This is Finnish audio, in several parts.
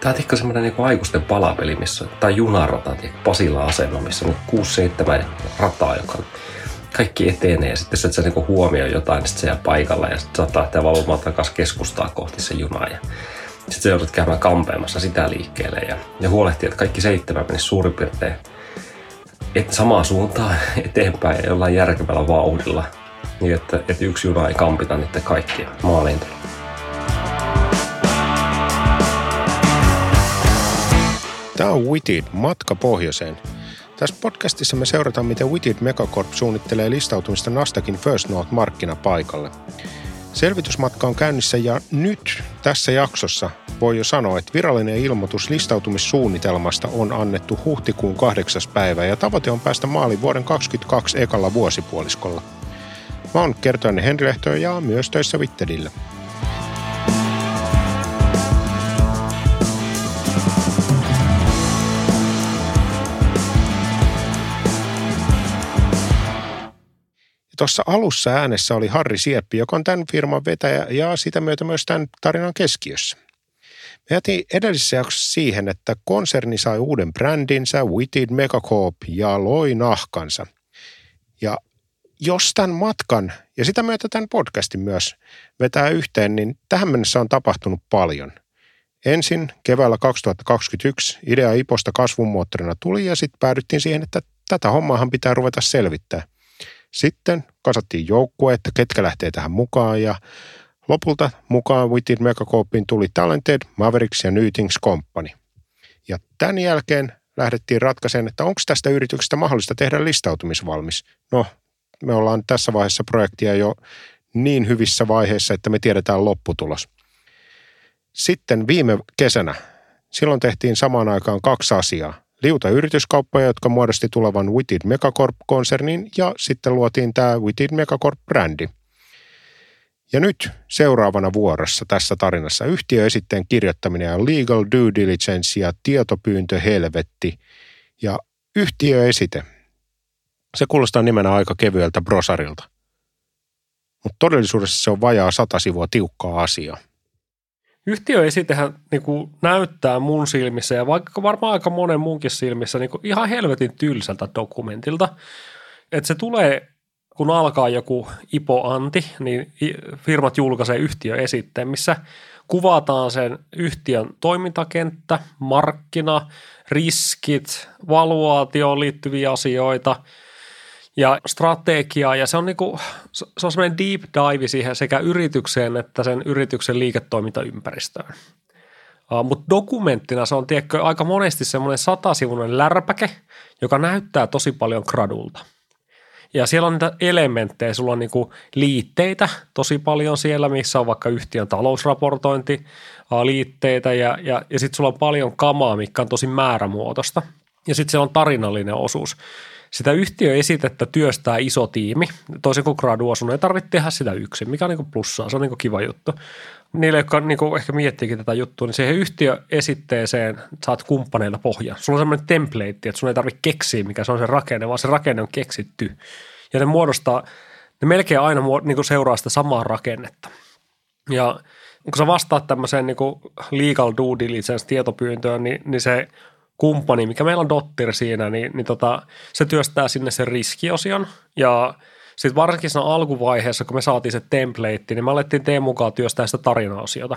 Tämä on ehkä semmoinen niin aikuisten palapeli, missä, tai junarata, Pasila asenno, missä on 6-7 rataa, joka kaikki etenee. Ja sitten jos et sä niinku huomioi jotain, niin sitten se jää paikalla ja sitten saattaa lähteä valumaan takaisin keskustaa kohti se juna ja sitten sä joudut käymään kampeamassa sitä liikkeelle. Ja, ja huolehtii, että kaikki seitsemän menisi suurin piirtein et samaan suuntaan eteenpäin jollain järkevällä vauhdilla. Niin, että, että yksi juna ei kampita niiden kaikkia maaliin Tämä on Witted, matka pohjoiseen. Tässä podcastissa me seurataan, miten Witted Megacorp suunnittelee listautumista Nastakin First North-markkinapaikalle. Selvitysmatka on käynnissä ja nyt tässä jaksossa voi jo sanoa, että virallinen ilmoitus listautumissuunnitelmasta on annettu huhtikuun kahdeksas päivä ja tavoite on päästä maaliin vuoden 2022 ekalla vuosipuoliskolla. Mä oon kertoinen Henri Lehto ja myös töissä Wittedillä. Tuossa alussa äänessä oli Harri Sieppi, joka on tämän firman vetäjä ja sitä myötä myös tämän tarinan keskiössä. Me jätiin edellisessä jaksossa siihen, että konserni sai uuden brändinsä, Witted Megacorp, ja loi nahkansa. Ja jos tämän matkan ja sitä myötä tämän podcastin myös vetää yhteen, niin tähän mennessä on tapahtunut paljon. Ensin keväällä 2021 idea Iposta kasvun tuli ja sitten päädyttiin siihen, että tätä hommaahan pitää ruveta selvittää – sitten kasattiin joukkue, että ketkä lähtee tähän mukaan ja lopulta mukaan Witted Megacoopin tuli Talented, Mavericks ja Nytings Company. Ja tämän jälkeen lähdettiin ratkaisemaan, että onko tästä yrityksestä mahdollista tehdä listautumisvalmis. No, me ollaan tässä vaiheessa projektia jo niin hyvissä vaiheissa, että me tiedetään lopputulos. Sitten viime kesänä, silloin tehtiin samaan aikaan kaksi asiaa liuta yrityskauppoja, jotka muodosti tulevan Witted Megacorp-konsernin ja sitten luotiin tämä Witted Megacorp-brändi. Ja nyt seuraavana vuorossa tässä tarinassa yhtiöesitteen kirjoittaminen ja legal due diligence ja tietopyyntö helvetti ja yhtiöesite. Se kuulostaa nimenä aika kevyeltä brosarilta. Mutta todellisuudessa se on vajaa sata sivua tiukkaa asiaa yhtiöesitehän niin kuin näyttää mun silmissä ja vaikka varmaan aika monen muunkin silmissä niin kuin ihan helvetin tylsältä dokumentilta. Että se tulee, kun alkaa joku IPO-anti, niin firmat julkaisee yhtiöesitteen, missä kuvataan sen yhtiön toimintakenttä, markkina, riskit, valuaatioon liittyviä asioita – ja strategiaa ja se on, niinku, se on semmoinen deep dive siihen sekä yritykseen että sen yrityksen liiketoimintaympäristöön. Uh, Mutta dokumenttina se on tiedätkö, aika monesti semmoinen satasivuinen lärpäke, joka näyttää tosi paljon gradulta. Ja siellä on niitä elementtejä, sulla on niinku liitteitä tosi paljon siellä, missä on vaikka yhtiön talousraportointi, uh, liitteitä ja, ja, ja sitten sulla on paljon kamaa, mikä on tosi määrämuotoista. Ja sitten siellä on tarinallinen osuus. Sitä yhtiöesitettä työstää iso tiimi. Toisin kuin gradua, sun ei tarvitse tehdä sitä yksin, mikä on niin plussaa. Se on niin kiva juttu. Niille, jotka niin ehkä miettiikin tätä juttua, niin siihen yhtiöesitteeseen saat kumppaneilla pohja. Sulla on semmoinen template, että sun ei tarvitse keksiä, mikä se on se rakenne, vaan se rakenne on keksitty. Ja ne muodostaa, ne melkein aina niin seuraa sitä samaa rakennetta. Ja kun sä vastaat tämmöiseen niin legal due diligence tietopyyntöön, niin, niin se kumppani, mikä meillä on Dottir siinä, niin, niin tota, se työstää sinne sen riskiosion ja sitten varsinkin siinä alkuvaiheessa, kun me saatiin se template, niin me alettiin teen mukaan työstää sitä tarinaosiota.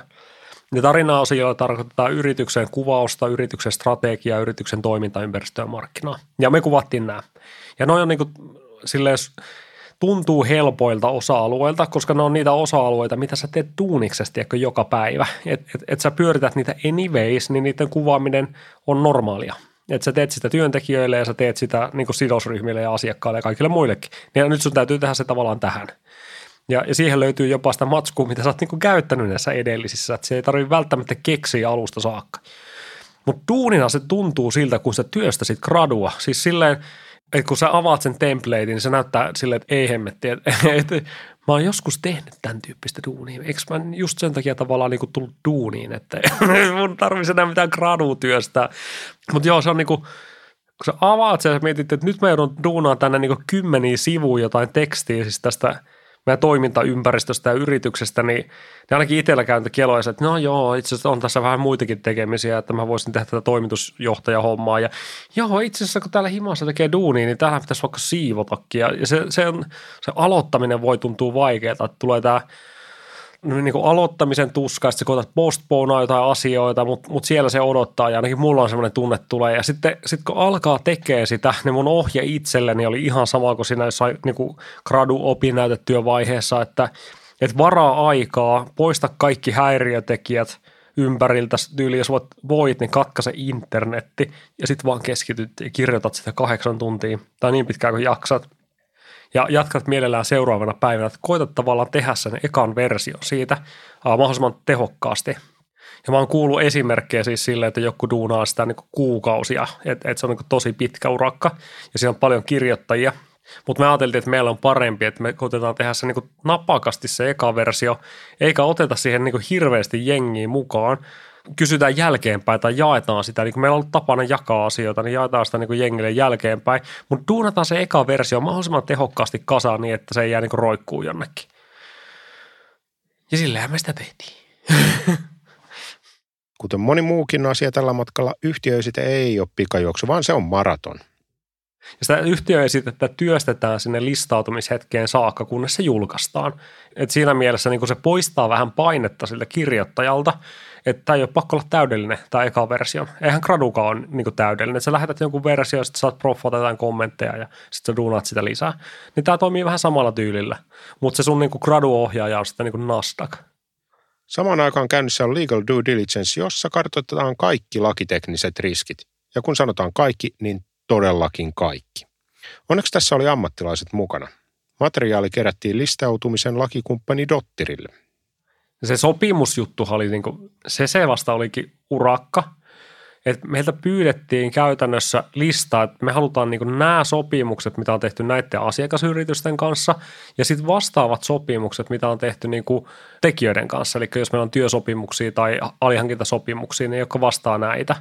Ja tarinaosioilla tarkoittaa yrityksen kuvausta, yrityksen strategiaa, yrityksen toimintaympäristöä ja markkinaa. Ja me kuvattiin nämä. Ja noin on niin kuin, silleen, tuntuu helpoilta osa-alueilta, koska ne on niitä osa-alueita, mitä sä teet tuuniksesti ehkä joka päivä. Että et, et sä pyörität niitä anyways, niin niiden kuvaaminen on normaalia. Että sä teet sitä työntekijöille ja sä teet sitä niin sidosryhmille ja asiakkaille ja kaikille muillekin. Ja nyt sun täytyy tehdä se tavallaan tähän. Ja, ja siihen löytyy jopa sitä matskua, mitä sä oot niin käyttänyt näissä edellisissä. Että se ei tarvitse välttämättä keksiä alusta saakka. Mutta duunina se tuntuu siltä, kun sä työstäsit gradua. Siis silleen – että kun sä avaat sen templatein, niin se näyttää silleen, että ei hemmetti, että, että mä oon joskus tehnyt tämän tyyppistä duunia. Eikö mä just sen takia tavallaan niin kuin tullut duuniin, että mun tarvitsisi enää mitään gradutyöstä. Mutta joo, se on niin kuin, kun sä avaat sen ja mietit, että nyt mä joudun duunaan tänne niin kymmeniä sivuja jotain tekstiä siis tästä meidän toimintaympäristöstä ja yrityksestä, niin ne ainakin itsellä käyntä keloissa, että no joo, itse asiassa on tässä vähän muitakin tekemisiä, että mä voisin tehdä tätä toimitusjohtajahommaa. Ja joo, itse asiassa kun täällä himassa tekee duunia, niin täällä pitäisi vaikka siivotakin. Ja se, se, on, se aloittaminen voi tuntua vaikeaa, että tulee tämä niin kuin aloittamisen tuska, että sä koetat postponaa jotain asioita, mutta mut siellä se odottaa ja ainakin mulla on semmoinen tunne tulee. Ja sitten sit kun alkaa tekee sitä, niin mun ohje itselleni oli ihan sama kuin siinä jossain niin kuin gradu-opinnäytetyövaiheessa, että, että varaa aikaa, poista kaikki häiriötekijät ympäriltä, tyyli jos voit, niin katkaise internetti ja sitten vaan keskityt ja kirjoitat sitä kahdeksan tuntia tai niin pitkään kuin jaksat – ja jatkat mielellään seuraavana päivänä, että koetat tavallaan tehdä sen ekan versio siitä uh, mahdollisimman tehokkaasti. Ja mä oon kuullut esimerkkejä siis sille, että joku duunaa sitä niin kuukausia, että, että se on niin tosi pitkä urakka ja siinä on paljon kirjoittajia. Mutta me ajateltiin, että meillä on parempi, että me koitetaan tehdä se niin napakasti se eka versio, eikä oteta siihen niin hirveästi jengiä mukaan, kysytään jälkeenpäin tai jaetaan sitä, niin kuin meillä on ollut tapana jakaa asioita, niin jaetaan sitä niin kuin jengille jälkeenpäin, mutta duunataan se eka versio mahdollisimman tehokkaasti kasaan niin, että se ei jää niin kuin roikkuu jonnekin. Ja sillähän me sitä tehtiin. Kuten moni muukin asia tällä matkalla, yhtiöisite ei ole pikajuoksu, vaan se on maraton. Ja sitä yhtiöesitettä työstetään sinne listautumishetkeen saakka, kunnes se julkaistaan. Et siinä mielessä niin se poistaa vähän painetta siltä kirjoittajalta, että tämä ei ole pakko olla täydellinen, tämä eka versio. Eihän graduka ole niin täydellinen. Sä lähetät jonkun versio, sitten saat proffata jotain kommentteja ja sitten sä duunaat sitä lisää. Niin tämä toimii vähän samalla tyylillä. Mutta se sun niin gradu-ohjaaja on sitten niin Nasdaq. Samaan aikaan käynnissä on legal due diligence, jossa kartoitetaan kaikki lakitekniset riskit. Ja kun sanotaan kaikki, niin todellakin kaikki. Onneksi tässä oli ammattilaiset mukana. Materiaali kerättiin listautumisen lakikumppani Dottirille. Se sopimusjuttu oli, niin kuin, se se vasta olikin urakka. Et meiltä pyydettiin käytännössä listaa, että me halutaan niin nämä sopimukset, mitä on tehty näiden asiakasyritysten kanssa, ja sitten vastaavat sopimukset, mitä on tehty niin tekijöiden kanssa. Eli jos meillä on työsopimuksia tai alihankintasopimuksia, niin jotka vastaa näitä.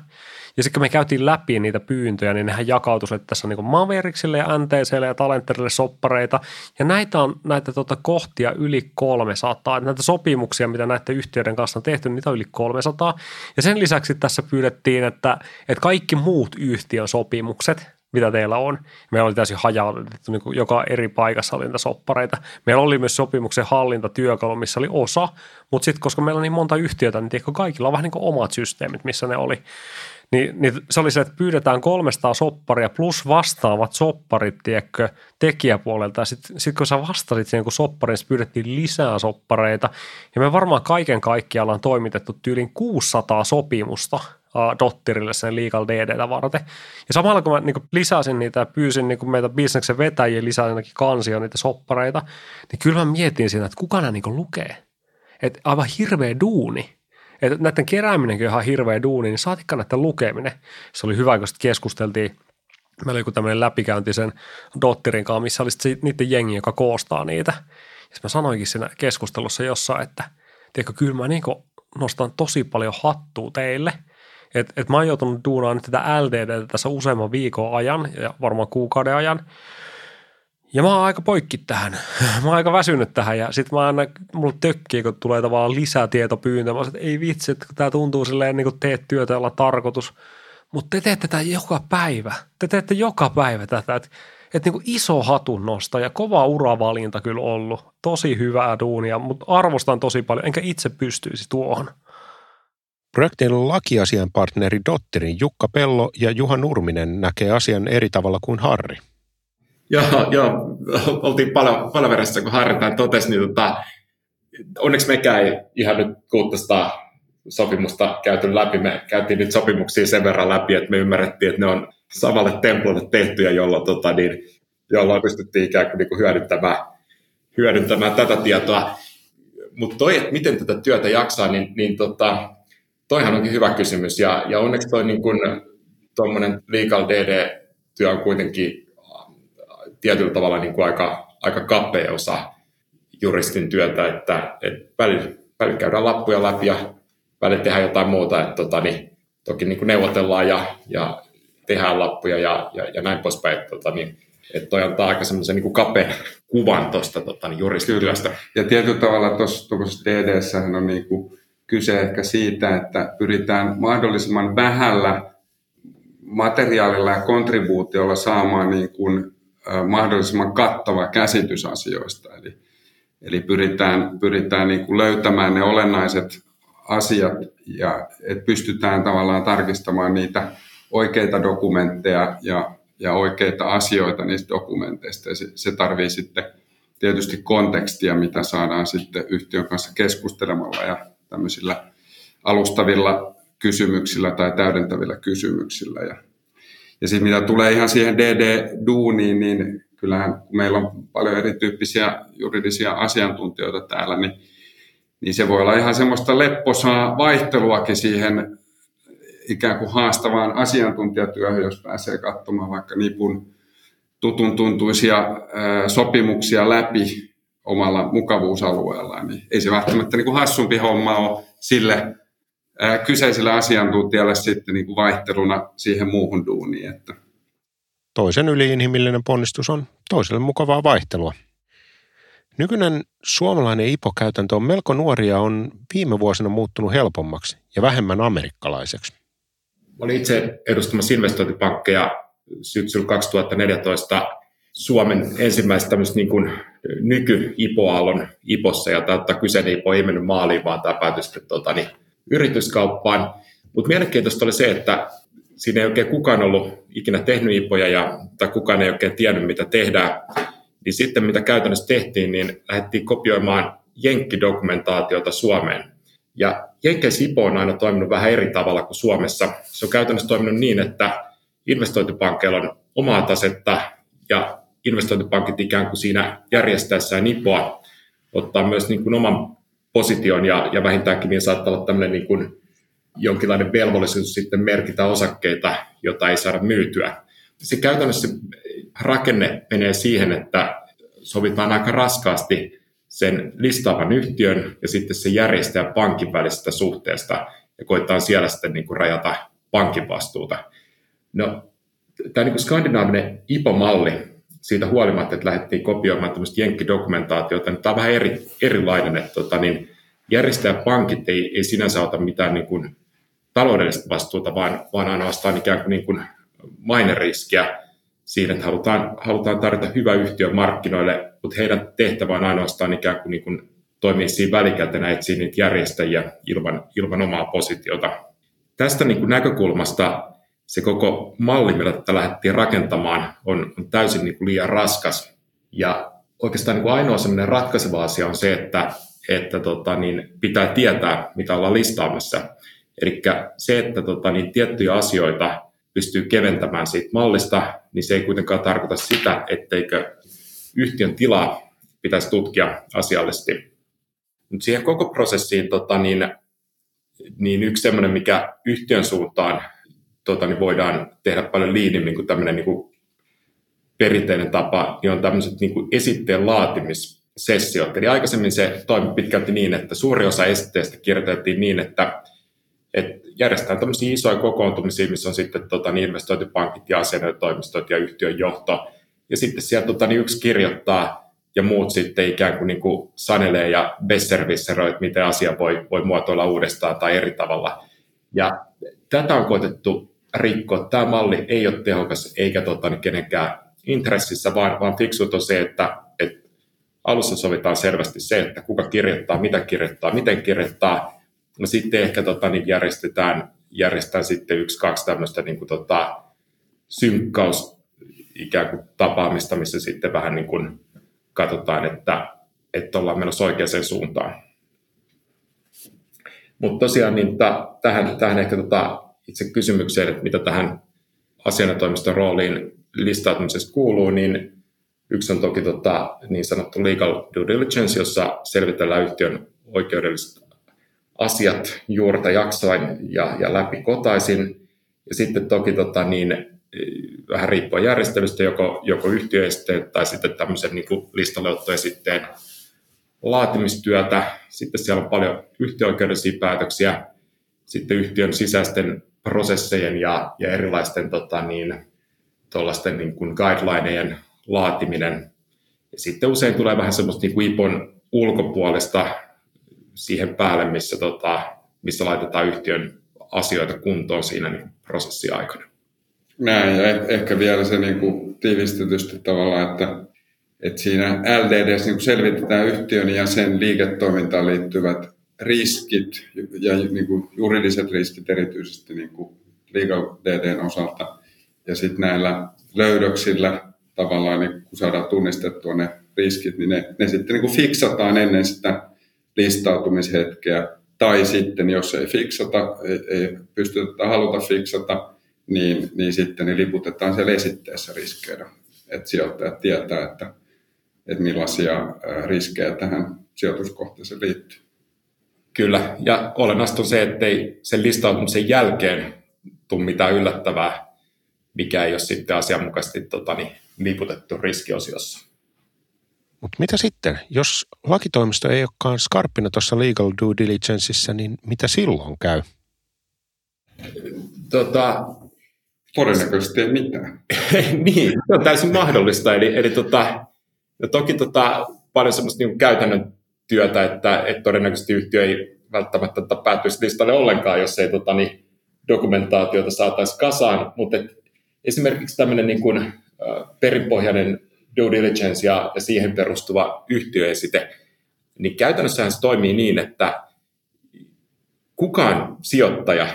Ja sitten kun me käytiin läpi niitä pyyntöjä, niin nehän jakautuivat tässä niin Mavericksille ja NTClle ja Talenterille soppareita. Ja näitä on näitä tota kohtia yli 300. Näitä sopimuksia, mitä näiden yhtiöiden kanssa on tehty, niitä on yli 300. Ja sen lisäksi tässä pyydettiin, että, että kaikki muut yhtiön sopimukset, mitä teillä on. Meillä oli täysin hajautettu, niin joka eri paikassa oli niitä soppareita. Meillä oli myös sopimuksen hallintatyökalu, missä oli osa, mutta sitten koska meillä on niin monta yhtiötä, niin tiedätkö, kaikilla on vähän niin kuin omat systeemit, missä ne oli. Niin, niin se oli se, että pyydetään 300 sopparia plus vastaavat sopparit, tiedätkö, tekijäpuolelta. Sitten sit kun sä vastasit siihen, kun sopparin, niin pyydettiin lisää soppareita. Ja me varmaan kaiken kaikkiaan on toimitettu tyylin 600 sopimusta Dottirille sen Legal DDtä varten. Ja samalla kun mä niin lisäsin niitä ja pyysin niin meitä bisneksen vetäjiä lisää ainakin kansia niitä soppareita, niin kyllä mä mietin siinä, että kuka nämä niin lukee. Että aivan hirveä duuni että näiden kerääminenkin on ihan hirveä duuni, niin saatikka näiden lukeminen. Se oli hyvä, kun keskusteltiin Meillä oli joku tämmöinen läpikäynti sen Dottirin kanssa, missä oli sitten niiden jengi, joka koostaa niitä. Ja mä sanoinkin siinä keskustelussa jossain, että tiedätkö, kyllä mä niin nostan tosi paljon hattua teille. Että et mä oon joutunut duunaan tätä LDD tässä useamman viikon ajan ja varmaan kuukauden ajan. Ja mä oon aika poikki tähän. Mä oon aika väsynyt tähän ja sit mä aina, mulla tökkii, kun tulee tavallaan lisätietopyyntö. Mä oon, että ei vitsi, että tää tuntuu silleen niin kuin teet työtä, jolla tarkoitus. Mutta te teette tätä joka päivä. Te teette joka päivä tätä. Että et niin iso hatun nosta ja kova uravalinta kyllä ollut. Tosi hyvää duunia, mutta arvostan tosi paljon, enkä itse pystyisi tuohon. Projektin lakiasian partneri Dotterin Jukka Pello ja Juha Nurminen näkee asian eri tavalla kuin Harri. Joo, joo, oltiin paljon verrassa, kun Harri tämän totesi, niin tota, onneksi mekään ei ihan nyt 600 sopimusta käyty läpi. Me käytiin nyt sopimuksia sen verran läpi, että me ymmärrettiin, että ne on samalle templolle tehtyjä, jolloin, tota, niin, jolloin pystyttiin ikään kuin, niin kuin hyödyntämään, hyödyntämään tätä tietoa. Mutta toi, että miten tätä työtä jaksaa, niin, niin tota, toihan onkin hyvä kysymys. Ja, ja onneksi toi niin kuin, legal DD-työ on kuitenkin tietyllä tavalla niin kuin aika, aika kapea osa juristin työtä, että, että välillä, välillä käydään lappuja läpi ja välillä tehdään jotain muuta, että tota, niin, toki niin kuin neuvotellaan ja, ja tehdään lappuja ja, ja, ja näin poispäin. Että, tota, niin, Että toi antaa aika semmoisen niin kapean kuvan tuosta tota, niin juristityöstä. Ja tietyllä tavalla tuossa dd on niin kuin kyse ehkä siitä, että pyritään mahdollisimman vähällä materiaalilla ja kontribuutiolla saamaan niin kuin, mahdollisimman kattava käsitys asioista. Eli, eli pyritään, pyritään niin kuin löytämään ne olennaiset asiat ja että pystytään tavallaan tarkistamaan niitä oikeita dokumentteja ja, ja oikeita asioita niistä dokumenteista. Ja se, se tarvii sitten tietysti kontekstia, mitä saadaan sitten yhtiön kanssa keskustelemalla ja tämmöisillä alustavilla kysymyksillä tai täydentävillä kysymyksillä. Ja, ja sitten mitä tulee ihan siihen DD-duuniin, niin kyllähän kun meillä on paljon erityyppisiä juridisia asiantuntijoita täällä, niin, niin se voi olla ihan semmoista lepposaa vaihteluakin siihen ikään kuin haastavaan asiantuntijatyöhön, jos pääsee katsomaan vaikka nipun tutun tuntuisia sopimuksia läpi omalla mukavuusalueellaan, niin ei se välttämättä niin kuin hassumpi homma ole sille kyseiselle asiantuntijalle sitten niin kuin vaihteluna siihen muuhun duuniin. Että. Toisen yliinhimillinen ponnistus on toiselle mukavaa vaihtelua. Nykyinen suomalainen IPO-käytäntö on melko nuori ja on viime vuosina muuttunut helpommaksi ja vähemmän amerikkalaiseksi. Olin itse edustamassa investointipankkeja syksyllä 2014 Suomen ensimmäistä tämmöistä niin kuin nyky-IPO-aallon IPOssa, ja tämä kyseinen IPO ei mennyt maaliin, vaan tämä päätyi sitten tota, niin, yrityskauppaan. Mutta mielenkiintoista oli se, että siinä ei oikein kukaan ollut ikinä tehnyt IPOja, ja, tai kukaan ei oikein tiennyt, mitä tehdään. Niin sitten mitä käytännössä tehtiin, niin lähdettiin kopioimaan jenkkidokumentaatiota Suomeen. Ja Jenkeissä IPO on aina toiminut vähän eri tavalla kuin Suomessa. Se on käytännössä toiminut niin, että investointipankkeilla on omaa tasetta ja investointipankit ikään kuin siinä järjestäessään IPOa ottaa myös niin kuin oman position ja, ja vähintäänkin niin saattaa olla tämmöinen niin kuin jonkinlainen velvollisuus sitten merkitä osakkeita, jota ei saada myytyä. Se käytännössä rakenne menee siihen, että sovitaan aika raskaasti sen listaavan yhtiön ja sitten se järjestäjä pankin välisestä suhteesta ja koetaan siellä sitten niin kuin rajata pankin vastuuta. No, tämä niin kuin skandinaavinen IPO-malli, siitä huolimatta, että lähdettiin kopioimaan tämmöistä jenkkidokumentaatiota, niin tämä on vähän eri, erilainen, että tota, niin järjestäjäpankit ei, ei sinänsä ota mitään niin kuin taloudellista vastuuta, vaan, vaan ainoastaan ikään kuin, niin kuin maineriskiä siinä, että halutaan, halutaan tarjota hyvä yhtiö markkinoille, mutta heidän tehtävä on ainoastaan ikään kuin, niin kuin toimia siinä välikätenä, etsiä niitä järjestäjiä ilman, ilman omaa positiota. Tästä niin kuin näkökulmasta se koko malli, millä tätä lähdettiin rakentamaan, on, on täysin niin kuin liian raskas. Ja oikeastaan niin kuin ainoa sellainen ratkaiseva asia on se, että, että tota, niin pitää tietää, mitä ollaan listaamassa. Eli se, että tota, niin tiettyjä asioita pystyy keventämään siitä mallista, niin se ei kuitenkaan tarkoita sitä, etteikö yhtiön tilaa pitäisi tutkia asiallisesti. Mutta siihen koko prosessiin tota, niin, niin yksi sellainen, mikä yhtiön suuntaan tota, niin voidaan tehdä paljon liinimmin kuin tämmöinen niin perinteinen tapa, niin on tämmöiset niin kuin esitteen laatimissessiot. Eli aikaisemmin se toimi pitkälti niin, että suuri osa esitteestä kirjoitettiin niin, että, että järjestetään tämmöisiä isoja kokoontumisia, missä on sitten tota, niin investointipankit ja asianajotoimistot ja yhtiön johto. Ja sitten sieltä tota, niin yksi kirjoittaa ja muut sitten ikään kuin, niin kuin sanelee ja besservisseroi, että miten asia voi, voi muotoilla uudestaan tai eri tavalla. Ja tätä on koetettu rikkoa. Tämä malli ei ole tehokas eikä tota, niin kenenkään intressissä, vaan, vaan fiksut on se, että, että alussa sovitaan selvästi se, että kuka kirjoittaa, mitä kirjoittaa, miten kirjoittaa. No sitten ehkä tota, niin järjestetään, järjestetään sitten yksi, kaksi tämmöistä niin kuin, tota, synkkaus ikään kuin tapaamista, missä sitten vähän niin kuin katsotaan, että, että ollaan menossa oikeaan suuntaan. Mutta tosiaan niin tähän, tähän ehkä tota, itse kysymykseen, että mitä tähän asianajotoimiston rooliin listautumisessa kuuluu, niin yksi on toki tota, niin sanottu legal due diligence, jossa selvitellään yhtiön oikeudelliset asiat juurta jaksoin ja, ja läpi kotaisin. Ja sitten toki tota, niin, vähän riippuen järjestelystä, joko, joko yhtiöesteen tai sitten tämmöisen niin listalle laatimistyötä. Sitten siellä on paljon yhtiöoikeudellisia päätöksiä, sitten yhtiön sisäisten prosessejen ja, ja erilaisten tota, niin, niin kuin guidelinejen laatiminen. Ja sitten usein tulee vähän semmoista niin kuin IPON ulkopuolesta siihen päälle, missä, tota, missä laitetaan yhtiön asioita kuntoon siinä niin prosessiaikana. Näin, ja ehkä vielä se niin kuin tiivistetysti tavallaan, että, että siinä LDDs niin selvitetään yhtiön ja sen liiketoimintaan liittyvät riskit ja niin kuin juridiset riskit erityisesti niin kuin legal DDn osalta. Ja sitten näillä löydöksillä tavallaan, niin kun saadaan tunnistettua ne riskit, niin ne, ne sitten niin kuin fiksataan ennen sitä listautumishetkeä. Tai sitten, jos ei fiksata, ei, ei pystytä haluta fiksata, niin, niin sitten ne liputetaan siellä esitteessä riskeinä. Että sijoittajat tietää, että, että millaisia riskejä tähän sijoituskohteeseen liittyy. Kyllä, ja olennaista on se, ettei sen listautumisen jälkeen tule mitään yllättävää, mikä ei ole sitten asianmukaisesti tota, niin, liputettu riskiosiossa. Mutta mitä sitten, jos lakitoimisto ei olekaan skarppina tuossa legal due diligenceissa, niin mitä silloin käy? Tota, Todennäköisesti ei mitään. niin, se on täysin mahdollista. Eli, eli tota, ja toki tota, paljon semmoista niin käytännön työtä, että, että todennäköisesti yhtiö ei välttämättä päätyisi listalle ollenkaan, jos ei tota, niin, dokumentaatiota saataisiin kasaan, mutta et, esimerkiksi tämmöinen niin kuin, perinpohjainen due diligence ja, ja siihen perustuva yhtiöesite, niin käytännössähän se toimii niin, että kukaan sijoittaja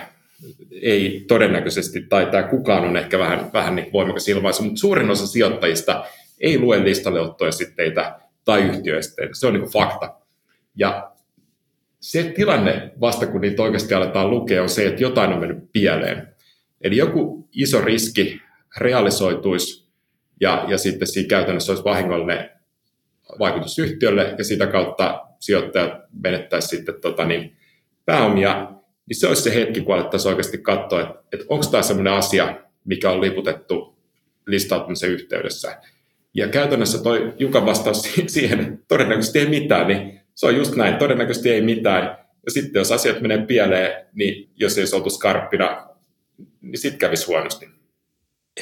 ei todennäköisesti, tai tämä kukaan on ehkä vähän, vähän niin voimakas ilmaisu, mutta suurin osa sijoittajista ei lue listalle ottoesitteitä tai yhtiöesteitä. Se on niin fakta. Ja se tilanne vasta kun niitä oikeasti aletaan lukea on se, että jotain on mennyt pieleen. Eli joku iso riski realisoituisi ja, ja sitten siinä käytännössä olisi vahingollinen vaikutus yhtiölle ja sitä kautta sijoittajat menettäisi sitten tota niin, pääomia, niin se olisi se hetki, kun alettaisiin oikeasti katsoa, että, että onko tämä sellainen asia, mikä on liputettu listautumisen yhteydessä. Ja käytännössä toi Jukan vastaus siihen, että todennäköisesti ei mitään, niin se on just näin, todennäköisesti ei mitään. Ja sitten jos asiat menee pieleen, niin jos ei se oltu skarppina, niin sitten kävisi huonosti.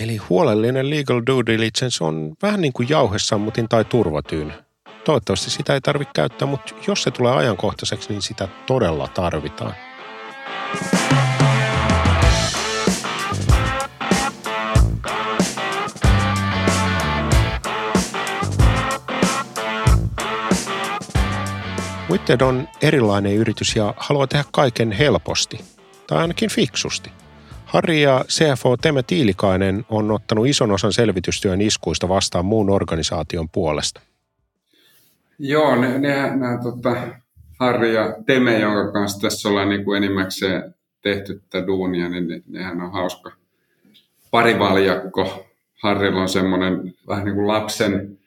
Eli huolellinen legal due diligence on vähän niin kuin jauhesammutin tai turvatyyny. Toivottavasti sitä ei tarvitse käyttää, mutta jos se tulee ajankohtaiseksi, niin sitä todella tarvitaan. Witted on erilainen yritys ja haluaa tehdä kaiken helposti, tai ainakin fiksusti. Harri ja CFO Teme Tiilikainen on ottanut ison osan selvitystyön iskuista vastaan muun organisaation puolesta. Joo, ne, ne, nämä tota, Harri ja Teme, jonka kanssa tässä ollaan niin kuin enimmäkseen tehty tätä duunia, niin ne, nehän on hauska parivaljakko. Harrilla on semmoinen vähän niin kuin lapsen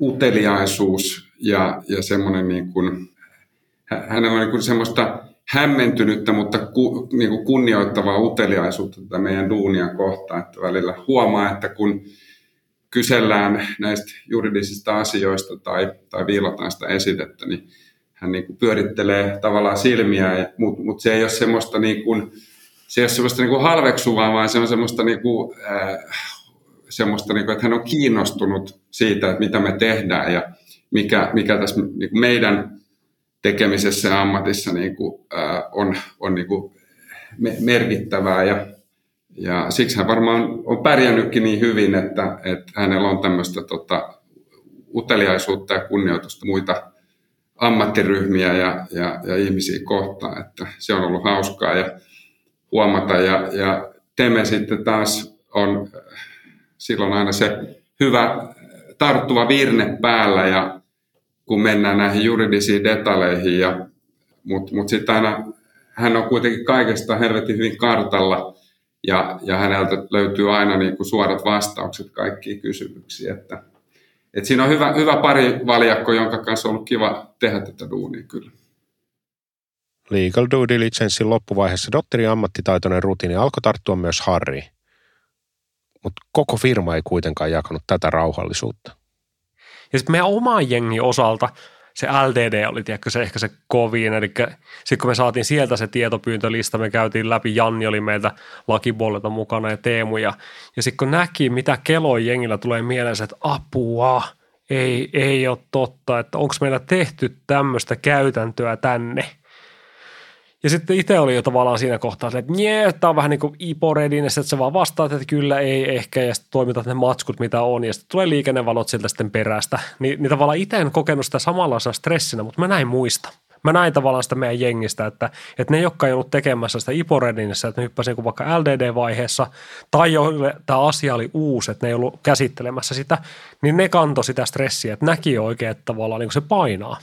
uteliaisuus ja, ja semmoinen niin kuin hänellä on niin semmoista hämmentynyttä, mutta ku, niin kuin kunnioittavaa uteliaisuutta tätä meidän duunia kohtaan, että välillä huomaa, että kun kysellään näistä juridisista asioista tai, tai viilataan sitä esitettä, niin hän niin kuin pyörittelee tavallaan silmiä, mutta mut se ei ole semmoista, niin kuin, se ei ole semmoista niin kuin halveksuvaa, vaan se on semmoista, niin kuin, äh, semmoista niin kuin, että hän on kiinnostunut siitä, että mitä me tehdään ja mikä, mikä tässä niin kuin meidän tekemisessä ja ammatissa niin kuin, ää, on, on niin kuin merkittävää ja, ja siksi hän varmaan on pärjännytkin niin hyvin, että, että hänellä on tämmöistä tota, uteliaisuutta ja kunnioitusta muita ammattiryhmiä ja, ja, ja ihmisiä kohtaan, että se on ollut hauskaa ja huomata. Ja, ja Teme sitten taas on silloin aina se hyvä tarttuva virne päällä ja kun mennään näihin juridisiin detaleihin. Ja, mutta mut sitten aina hän on kuitenkin kaikesta helvetin hyvin kartalla ja, ja häneltä löytyy aina niin kuin suorat vastaukset kaikkiin kysymyksiin. Että, et siinä on hyvä, hyvä pari valjakko, jonka kanssa on ollut kiva tehdä tätä duunia kyllä. Legal due diligencein loppuvaiheessa Dotterin ammattitaitoinen rutiini alkoi tarttua myös Harri. Mutta koko firma ei kuitenkaan jakanut tätä rauhallisuutta. Ja sitten meidän oman jengi osalta se LDD oli tiedätkö, se ehkä se kovin. Eli sitten kun me saatiin sieltä se tietopyyntölista, me käytiin läpi, Janni oli meiltä lakipuolelta mukana ja Teemu. Ja, ja sitten kun näki, mitä keloi jengillä tulee mieleen, että apua, ei, ei ole totta, että onko meillä tehty tämmöistä käytäntöä tänne – ja sitten itse oli jo tavallaan siinä kohtaa, että nie, tämä on vähän niin kuin ipo että sä vaan vastaat, että kyllä ei ehkä, ja sitten toimitat ne matskut, mitä on, ja sitten tulee liikennevalot sieltä sitten perästä. Ni, niin tavallaan itse en kokenut sitä samanlaisena stressinä, mutta mä näin muista. Mä näin tavallaan sitä meidän jengistä, että, että ne, jotka ei ollut tekemässä sitä ipo että ne hyppäsivät vaikka LDD-vaiheessa, tai jo tämä asia oli uusi, että ne ei ollut käsittelemässä sitä, niin ne kantoi sitä stressiä, että näki oikein, että tavallaan niin se painaa.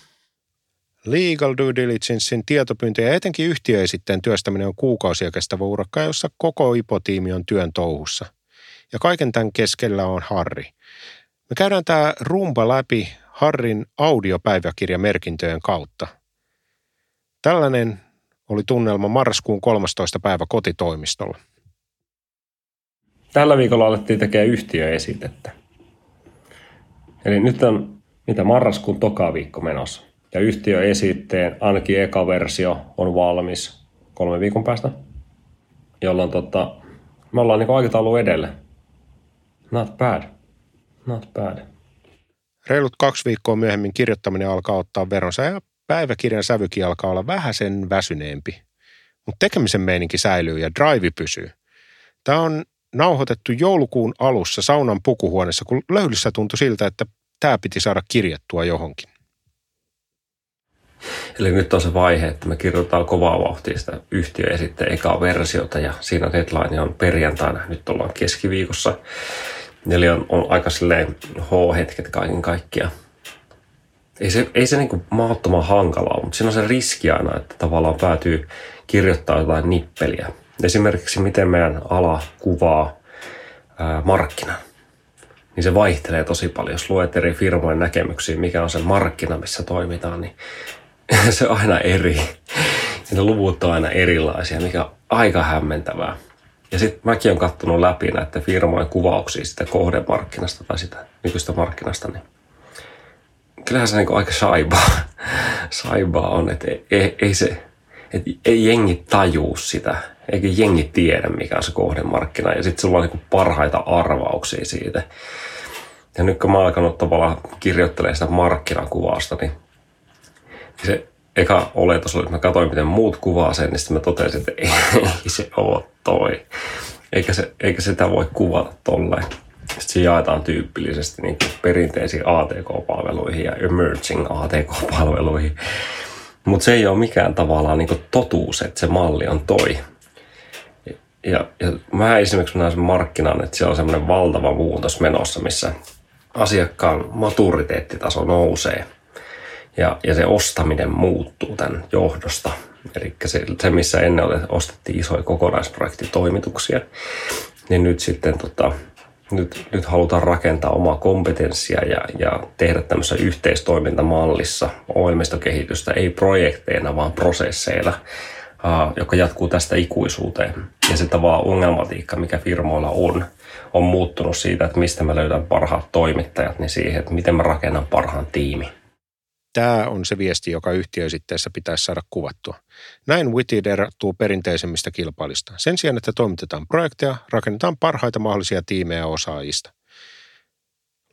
Legal due diligencein tietopyyntö ja etenkin yhtiöesitteen työstäminen on kuukausia kestävä urakka, jossa koko IPO-tiimi on työn touhussa. Ja kaiken tämän keskellä on Harri. Me käydään tämä rumba läpi Harrin audiopäiväkirjamerkintöjen kautta. Tällainen oli tunnelma marraskuun 13. päivä kotitoimistolla. Tällä viikolla alettiin tekemään yhtiöesitettä. Eli nyt on mitä marraskuun toka viikko menossa ja yhtiö esitteen, ainakin eka versio on valmis kolme viikon päästä, jolloin tota, me ollaan niin aikataulu edellä. Not bad. Not bad. Reilut kaksi viikkoa myöhemmin kirjoittaminen alkaa ottaa veronsa ja päiväkirjan sävykin alkaa olla vähän sen väsyneempi. Mutta tekemisen meininki säilyy ja drive pysyy. Tämä on nauhoitettu joulukuun alussa saunan pukuhuoneessa, kun löylyssä tuntui siltä, että tämä piti saada kirjattua johonkin. Eli nyt on se vaihe, että me kirjoitetaan kovaa vauhtia sitä yhtiö ja sitten ekaa versiota ja siinä deadline on perjantaina, nyt ollaan keskiviikossa. Eli on, on aika silleen H-hetket kaiken kaikkiaan. Ei se, ei se niin mahdottoman hankalaa, mutta siinä on se riski aina, että tavallaan päätyy kirjoittaa jotain nippeliä. Esimerkiksi miten meidän ala kuvaa ää, markkinan niin se vaihtelee tosi paljon. Jos luet eri firmojen näkemyksiä, mikä on se markkina, missä toimitaan, niin se on aina eri. Ja ne luvut on aina erilaisia, mikä on aika hämmentävää. Ja sitten mäkin olen katsonut läpi näiden firmojen kuvauksia sitä kohdemarkkinasta tai sitä nykyistä markkinasta, niin kyllähän se niinku aika saibaa, saibaa on, että ei, ei, se, että ei jengi tajuu sitä, eikä jengi tiedä, mikä on se kohdemarkkina. Ja sitten sulla on niinku parhaita arvauksia siitä. Ja nyt kun mä oon alkanut tavallaan kirjoittelemaan sitä markkinakuvausta, niin se eka oletus oli, että mä katsoin, miten muut kuvaa sen, niin sitten mä totesin, että ei, se ole toi. Eikä, se, eikä sitä voi kuvata tolleen. Sitten se jaetaan tyypillisesti niin perinteisiin ATK-palveluihin ja emerging ATK-palveluihin. Mutta se ei ole mikään tavallaan niin totuus, että se malli on toi. Ja, ja mä esimerkiksi näen sen markkinan, että siellä on semmoinen valtava muutos menossa, missä asiakkaan maturiteettitaso nousee – ja, ja se ostaminen muuttuu tämän johdosta. Eli se, se missä ennen ostettiin isoja kokonaisprojektitoimituksia, niin nyt sitten tota, nyt, nyt halutaan rakentaa omaa kompetenssia ja, ja tehdä tämmöisessä yhteistoimintamallissa ohjelmistokehitystä, ei projekteina, vaan prosesseilla, uh, joka jatkuu tästä ikuisuuteen. Ja se tavallaan ongelmatiikka, mikä firmoilla on, on muuttunut siitä, että mistä mä löydän parhaat toimittajat, niin siihen, että miten mä rakennan parhaan tiimin. Tämä on se viesti, joka yhtiöesitteessä pitäisi saada kuvattua. Näin Witted erottuu perinteisemmistä kilpailista. Sen sijaan, että toimitetaan projekteja, rakennetaan parhaita mahdollisia tiimejä osaajista.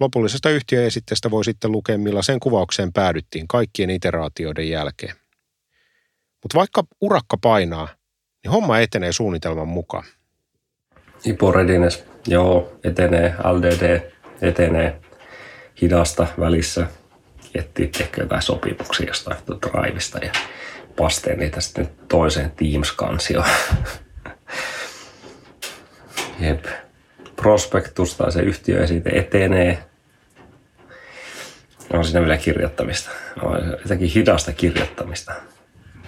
Lopullisesta yhtiöesitteestä voi sitten lukea, millaiseen kuvaukseen päädyttiin kaikkien iteraatioiden jälkeen. Mutta vaikka urakka painaa, niin homma etenee suunnitelman mukaan. Ipo Readiness, joo, etenee. LDD etenee hidasta välissä – etsiä ehkä jotain sopimuksia jostain Drivesta ja pasteen niitä sitten toiseen Teams-kansioon. Jep. Prospektus tai se yhtiöesite etenee. On siinä vielä kirjoittamista. On jotenkin hidasta kirjoittamista.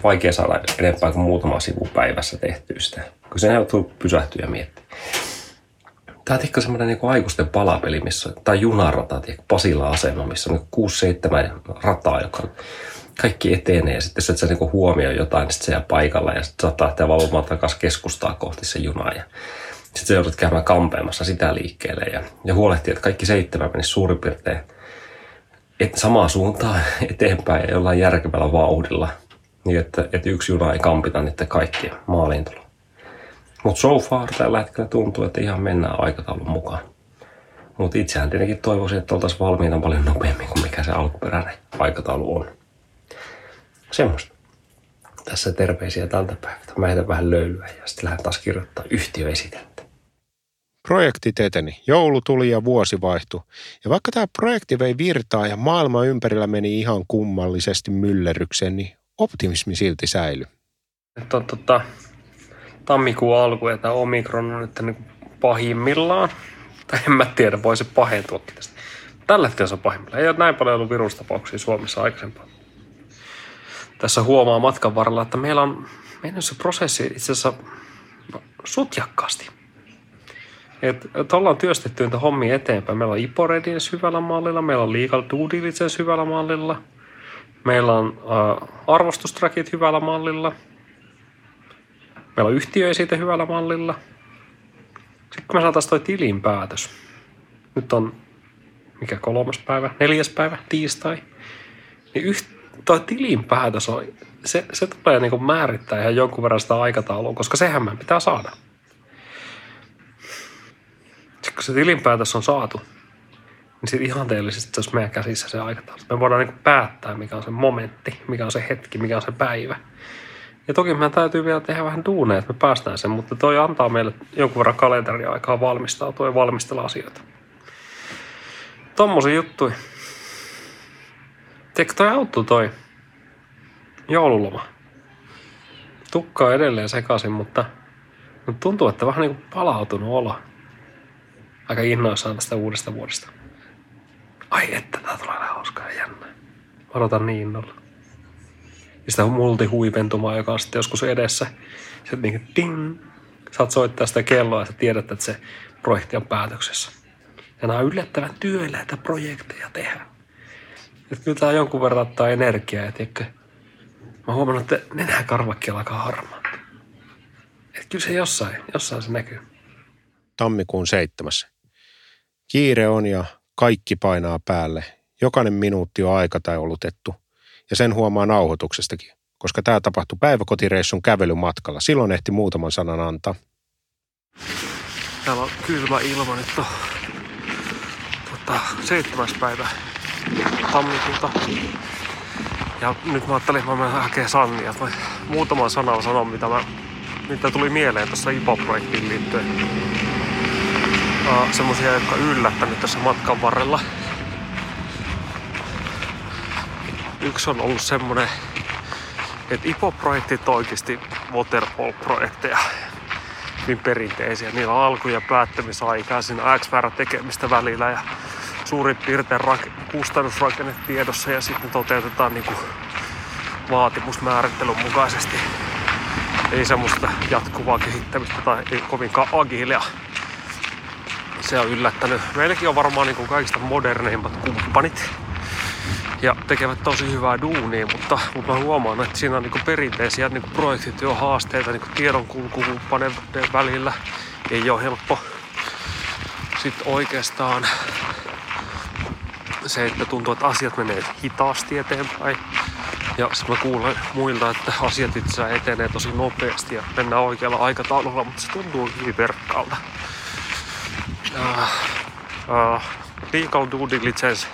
Vaikea saada enempää kuin muutama sivu päivässä tehtyä sitä. Kun se joutuu pysähtyä ja miettiä. Tämä on ehkä semmoinen niin aikuisten palapeli, missä, tai junarata, tiedä, Pasila asema, missä on 6-7 rataa, joka kaikki etenee. Ja sitten jos et sä niin huomioi jotain, niin sitten se jää paikalla ja sitten saattaa lähteä valvomaan takaisin keskustaa kohti se juna. Ja sitten sä joudut käymään kampeamassa sitä liikkeelle ja, ja huolehtii, että kaikki seitsemän menisi suurin piirtein et samaa suuntaan eteenpäin ja jollain järkevällä vauhdilla, niin että, että yksi juna ei kampita niiden kaikkien maaliintuloa. Mutta so far tällä hetkellä tuntuu, että ihan mennään aikataulun mukaan. Mutta itsehän tietenkin toivoisin, että oltaisiin valmiina paljon nopeammin kuin mikä se alkuperäinen aikataulu on. Semmoista. Tässä terveisiä tältä päivältä. Mä heitän vähän löylyä ja sitten lähden taas kirjoittaa yhtiöesitettä. Projektit eteni, joulu tuli ja vuosi vaihtui. Ja vaikka tämä projekti vei virtaa ja maailma ympärillä meni ihan kummallisesti myllerrykseen, niin optimismi silti säilyi. On tota, tammikuun alku ja tämä Omikron on nyt niin pahimmillaan. Tai en mä tiedä, voi se pahentuakin tästä. Tällä hetkellä se on pahimmillaan. Ei ole näin paljon ollut virustapauksia Suomessa aikaisempaa. Tässä huomaa matkan varrella, että meillä on mennyt se prosessi itse asiassa sutjakkaasti. Et, et ollaan työstetty niitä hommia eteenpäin. Meillä on IPO Readiness hyvällä mallilla, meillä on Legal Diligence hyvällä mallilla, meillä on äh, arvostustrackit hyvällä mallilla, meillä on yhtiöesite hyvällä mallilla. Sitten kun me saataisiin toi tilinpäätös, nyt on mikä kolmas päivä, neljäs päivä, tiistai, niin yht, toi tilinpäätös on, se, se tulee niin kuin määrittää ihan jonkun verran sitä aikataulua, koska sehän meidän pitää saada. Sitten kun se tilinpäätös on saatu, niin sitten ihanteellisesti se olisi meidän käsissä se aikataulu. Me voidaan niin päättää, mikä on se momentti, mikä on se hetki, mikä on se päivä. Ja toki meidän täytyy vielä tehdä vähän duuneja, että me päästään sen, mutta toi antaa meille jonkun verran kalenteriaikaa valmistautua ja valmistella asioita. Tommosia juttuja. Tiedätkö, toi auttoi toi joululoma. Tukka edelleen sekaisin, mutta, mutta tuntuu, että vähän niin kuin palautunut olo. Aika innoissaan tästä uudesta vuodesta. Ai että, tää tulee hauskaa ja jännää. Odotan niin innolla. Ja sitä multihuipentumaa, joka on sitten joskus edessä. Se niin kuin ding, saat soittaa sitä kelloa ja sä tiedät, että se projekti on päätöksessä. Ja nämä on yllättävän työläitä projekteja tehdä. Että kyllä tämä jonkun verran ottaa energiaa. Ja tiedätkö, mä huomannut, että nenäkarvakki alkaa harmaa. Että kyllä se jossain, jossain se näkyy. Tammikuun seitsemäs. Kiire on ja kaikki painaa päälle. Jokainen minuutti on aikataulutettu. Ja sen huomaa nauhoituksestakin, koska tämä tapahtui päiväkotireissun kävelymatkalla. Silloin ehti muutaman sanan antaa. Täällä on kylmä ilma nyt on tota, seitsemäs päivä tammikuuta. Ja nyt mä ajattelin, että mä menen hakemaan Sannia. Muutaman sanan sanon, mitä, mä, mitä tuli mieleen tässä IPO-projektiin liittyen. Uh, semmosia, jotka yllättänyt tässä matkan varrella. Yksi on ollut semmonen, että IPO-projektit on oikeasti waterfall-projekteja hyvin perinteisiä. Niillä on alku- ja päättämisaikaa, siinä on X tekemistä välillä ja suurin piirtein rak- kustannusrakenne tiedossa ja sitten toteutetaan niin kuin vaatimusmäärittelyn mukaisesti. Ei semmoista jatkuvaa kehittämistä tai ei kovinkaan agilia. Se on yllättänyt. Meilläkin on varmaan niin kuin kaikista moderneimmat kumppanit ja tekevät tosi hyvää duunia, mutta, mutta mä huomaan, että siinä on niin perinteisiä niin projektityöhaasteita niin tiedonkulkukumppaneiden välillä. Ei ole helppo. Sitten oikeastaan se, että tuntuu, että asiat menee hitaasti eteenpäin. Ja sitten mä kuulen muilta, että asiat itse etenee tosi nopeasti ja mennään oikealla aikataululla, mutta se tuntuu hyvin verkkaalta. Uh, uh, legal due diligence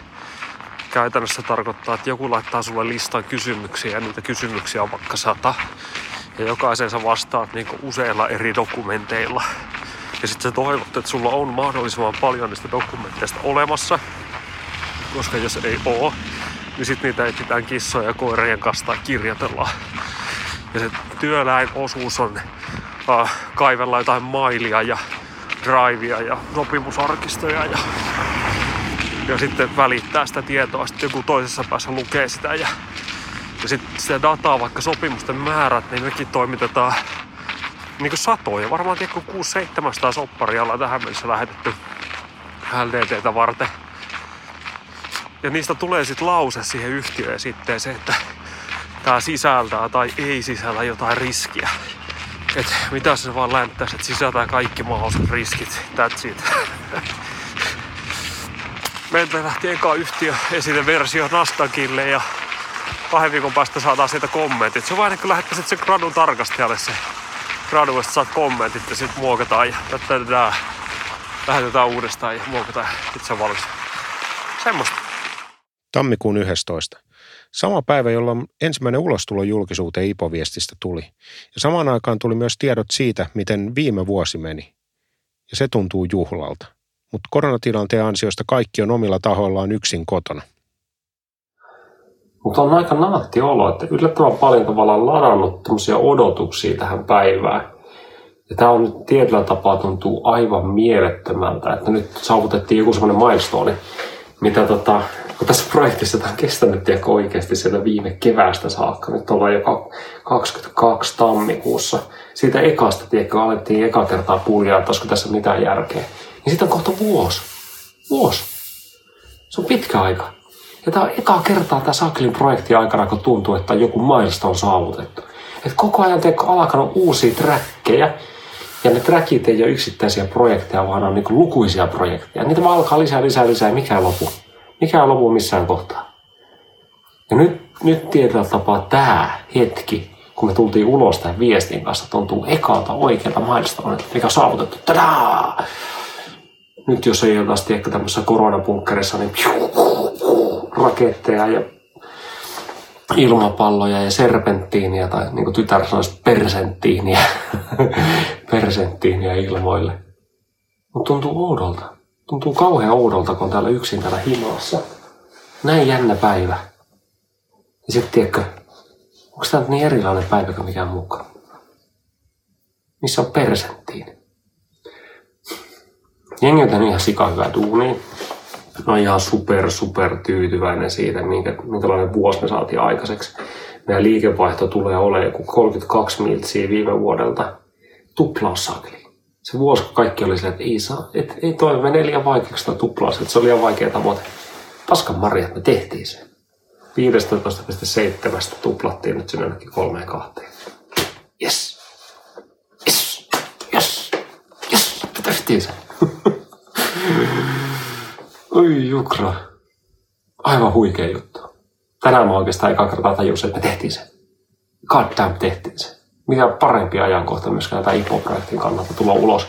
käytännössä tarkoittaa, että joku laittaa sulle listan kysymyksiä ja niitä kysymyksiä on vaikka sata. Ja jokaisen sä vastaat niin useilla eri dokumenteilla. Ja sitten sä toivot, että sulla on mahdollisimman paljon niistä dokumenteista olemassa. Koska jos ei oo, niin sitten niitä etsitään kissoja ja koirien kanssa tai kirjoitellaan. Ja se työläin osuus on äh, kaivella jotain mailia ja drivea ja sopimusarkistoja ja ja sitten välittää sitä tietoa, sitten joku toisessa päässä lukee sitä ja, ja sitten sitä dataa, vaikka sopimusten määrät, niin mekin toimitetaan niin kuin satoja, varmaan tiedä 6-700 sopparia ollaan tähän mennessä lähetetty LDTtä varten. Ja niistä tulee sitten lause siihen yhtiöön sitten se, että tämä sisältää tai ei sisällä jotain riskiä. Että mitä se vaan länttäisi, että sisältää kaikki mahdolliset riskit. That's it. Meiltä lähti eka yhtiö esiteversio Nasdaqille ja kahden viikon päästä saadaan sieltä kommentit. Se on vain, kun lähettäisit sen gradun tarkastajalle se gradu, että saat kommentit ja sitten muokataan ja tätä lähetetään uudestaan ja muokataan ja sitten se on valmis. Semmosta. Tammikuun 11. Sama päivä, jolloin ensimmäinen ulostulo julkisuuteen IPO-viestistä tuli. Ja samaan aikaan tuli myös tiedot siitä, miten viime vuosi meni. Ja se tuntuu juhlalta. Mutta koronatilanteen ansiosta kaikki on omilla tahoillaan yksin kotona. Mutta on aika naatti olo, että yllättävän paljon tavallaan ladannut odotuksia tähän päivään. Ja tämä on nyt tietyllä tapaa tuntuu aivan mielettömältä, että nyt saavutettiin joku semmoinen milestone, mitä tota, kun tässä projektissa tämä on kestänyt tiedätkö, oikeasti sieltä viime keväästä saakka. Nyt ollaan jo 22 tammikuussa. Siitä ekasta, tiedätkö, alettiin eka kertaa puljaa, että olisiko tässä mitään järkeä. Niin siitä on kohta vuosi. Vuosi. Se on pitkä aika. Ja tämä on eka kertaa tämä Saklin projekti aikana, kun tuntuu, että joku mailista on saavutettu. Et koko ajan teekö alkanut uusia trackeja, ja ne trackit ei ole yksittäisiä projekteja, vaan on niin lukuisia projekteja. Niitä vaan alkaa lisää, lisää, lisää, mikä lopu. Mikä lopu missään kohtaa. Ja nyt, nyt tietyllä tapaa tämä hetki, kun me tultiin ulos tämän viestin kanssa, tuntuu ekalta oikealta milestone, mikä on saavutettu. Tadaa! Nyt jos ei ole tiedäkö tämmöisessä koronapunkkerissa, niin raketteja ja ilmapalloja ja serpenttiiniä, tai niin kuin tytär sanoisi persenttiiniä, persenttiiniä ilmoille. Mutta tuntuu oudolta. Tuntuu kauhean oudolta, kun on täällä yksin täällä himassa. Näin jännä päivä. Ja sitten tiedätkö, onko tämä niin erilainen päivä kuin mikään mukaan? Missä on persenttiin? Jengi on tehnyt ihan sika hyvää duunia mä oon ihan super, super tyytyväinen siitä, minkä, minkälainen vuosi me saatiin aikaiseksi. Meidän liikevaihto tulee olemaan joku 32 miltsiä viime vuodelta. Tuplaussakli. Se vuosi, kun kaikki oli silleen, että ei, saa, et, ei toi menee liian vaikeaksi tuplaus, että se oli liian vaikea tavoite. Paskan marjat, me tehtiin se. 15,7 tuplattiin nyt sinne ainakin kolmeen kahteen. Yes. Yes. Yes. Yes. Tehtiin se. Oi jukra. Aivan huikea juttu. Tänään mä oikeastaan eka kertaa tajusin, että me tehtiin se. God damn, tehtiin se. Mikä parempi ajankohta myöskään tämän IPO-projektin kannalta tulla ulos.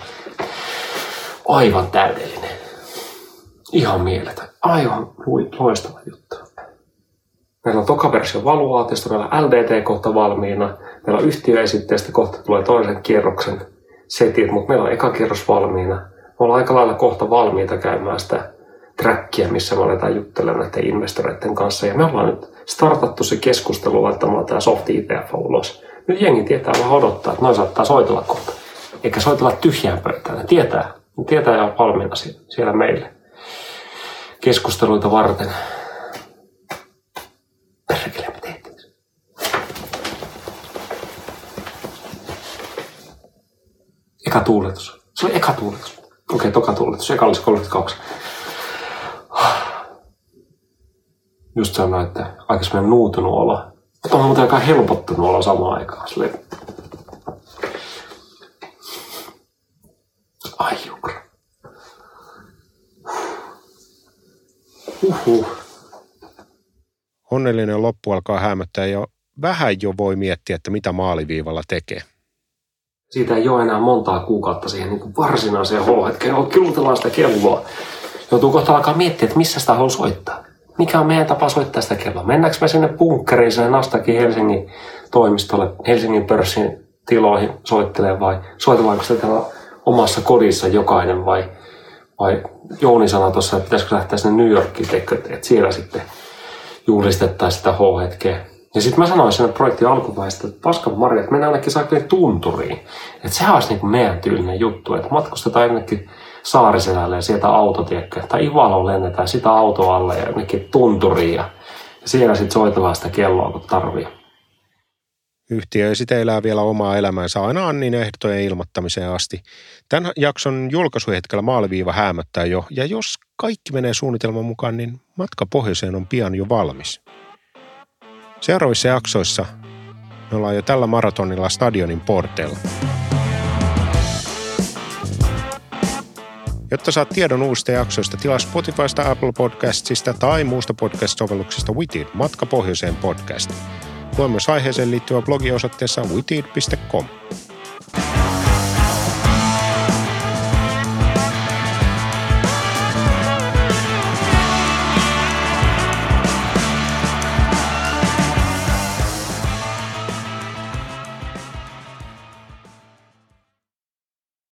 Aivan täydellinen. Ihan mieletön. Aivan loistava juttu. Meillä on toka versio valuaatiosta, meillä on LDT kohta valmiina, meillä on yhtiöesitteestä kohta tulee toisen kierroksen setit, mutta meillä on eka kierros valmiina. Me ollaan aika lailla kohta valmiita käymään sitä trackia, missä me aletaan juttelemaan näiden investoreiden kanssa. Ja me ollaan nyt startattu se keskustelu laittamaan tämä soft IPF ulos. Nyt jengi tietää vähän odottaa, että noin saattaa soitella kohta. Eikä soitella tyhjään pöytään. Ne tietää, ne tietää ja valmiina siellä meille keskusteluita varten. Perkele, me tehtiin Eka tuuletus. Se oli eka tuuletus. Okei, okay, toka tuuletus. Eka olisi 32 just sanoin, että aika semmoinen nuutunut olo. Mutta on muuten aika helpottunut olo samaan aikaan. Silleen. Ai jukra. Uhuh. Onnellinen loppu alkaa hämöttää jo vähän jo voi miettiä, että mitä maaliviivalla tekee. Siitä ei ole enää montaa kuukautta siihen niin varsinaiseen H-hetkeen. Kilutellaan sitä kelloa. Joutuu kohta alkaa miettiä, että missä sitä haluaa soittaa mikä on meidän tapa soittaa sitä kelloa? Mennäänkö me sinne bunkkeriin, sinne Nastakin Helsingin toimistolle, Helsingin pörssin tiloihin soittelee vai soitellaanko sitä täällä omassa kodissa jokainen vai, vai Jouni sanoi tuossa, että pitäisikö lähteä sinne New Yorkiin, että, että siellä sitten juhlistettaisiin sitä H-hetkeä. Ja sitten mä sanoin siinä projektin alkuvaiheessa, että paskan marjat, mennään ainakin saakka tunturiin. Että sehän olisi niin kuin meidän tyylinen juttu, että matkustetaan jonnekin Saariselälle ja sieltä autotiekkä. Tai Ivaloon lennetään sitä auto alle ja jonnekin tunturiin ja siellä sitten soitellaan sitä kelloa, kun tarvii. Yhtiö sitten elää vielä omaa elämäänsä aina Annin ehtojen ilmoittamiseen asti. Tämän jakson julkaisuhetkellä maaliviiva häämöttää jo, ja jos kaikki menee suunnitelman mukaan, niin matka pohjoiseen on pian jo valmis. Seuraavissa jaksoissa me ollaan jo tällä maratonilla stadionin porteilla. Jotta saat tiedon uusista jaksoista, tilaa Spotifysta, Apple Podcastsista tai muusta podcast-sovelluksesta Witid Matka Pohjoiseen podcast. Lue myös aiheeseen liittyvä blogi osoitteessa witid.com.